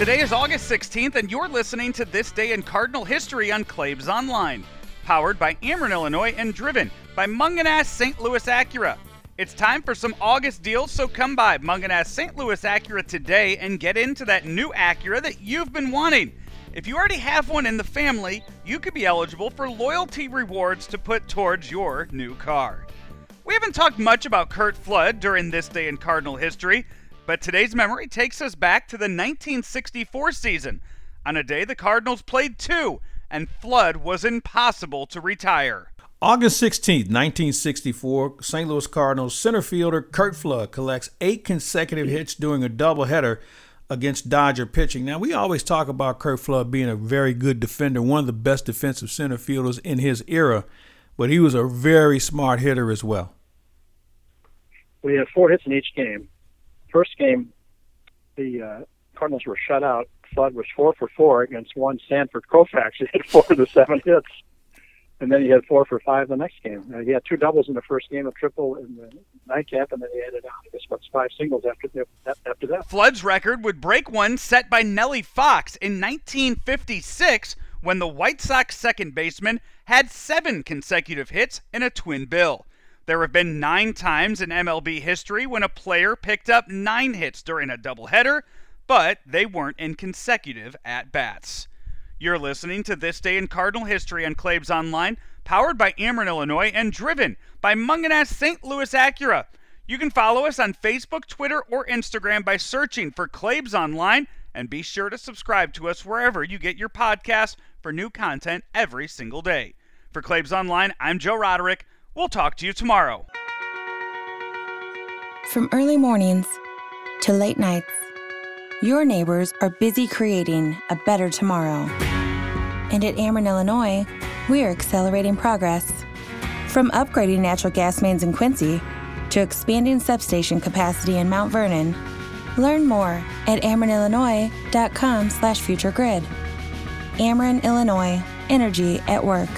Today is August 16th, and you're listening to This Day in Cardinal History on Claibs Online. Powered by Ameren, Illinois, and driven by Mungenast St. Louis Acura. It's time for some August deals, so come by Mungenast St. Louis Acura today and get into that new Acura that you've been wanting. If you already have one in the family, you could be eligible for loyalty rewards to put towards your new car. We haven't talked much about Curt Flood during this day in Cardinal history, but today's memory takes us back to the 1964 season, on a day the Cardinals played two, and Flood was impossible to retire. August 16, 1964, St. Louis Cardinals center fielder Curt Flood collects eight consecutive hits during a doubleheader against Dodger pitching. Now, we always talk about Curt Flood being a very good defender, one of the best defensive center fielders in his era, but he was a very smart hitter as well. We had four hits in each game first game, the uh, Cardinals were shut out. Flood was four for four against one Sanford Koufax. He had four of the seven hits, and then he had four for five the next game. Uh, he had two doubles in the first game, a triple in the nightcap, and then he added on, I guess, what's five singles after after that. Flood's record would break one set by Nellie Fox in 1956 when the White Sox second baseman had seven consecutive hits in a twin bill. There have been nine times in MLB history when a player picked up nine hits during a doubleheader, but they weren't in consecutive at bats. You're listening to This Day in Cardinal History on Claibs Online, powered by Ameren, Illinois, and driven by Mungenast St. Louis Acura. You can follow us on Facebook, Twitter, or Instagram by searching for Claibs Online, and be sure to subscribe to us wherever you get your podcasts for new content every single day. For Claibs Online, I'm Joe Roderick. We'll talk to you tomorrow. From early mornings to late nights, your neighbors are busy creating a better tomorrow. And at Ameren, Illinois, we're accelerating progress. From upgrading natural gas mains in Quincy to expanding substation capacity in Mount Vernon, learn more at amerenillinois.com slash futuregrid. Ameren, Illinois, energy at work.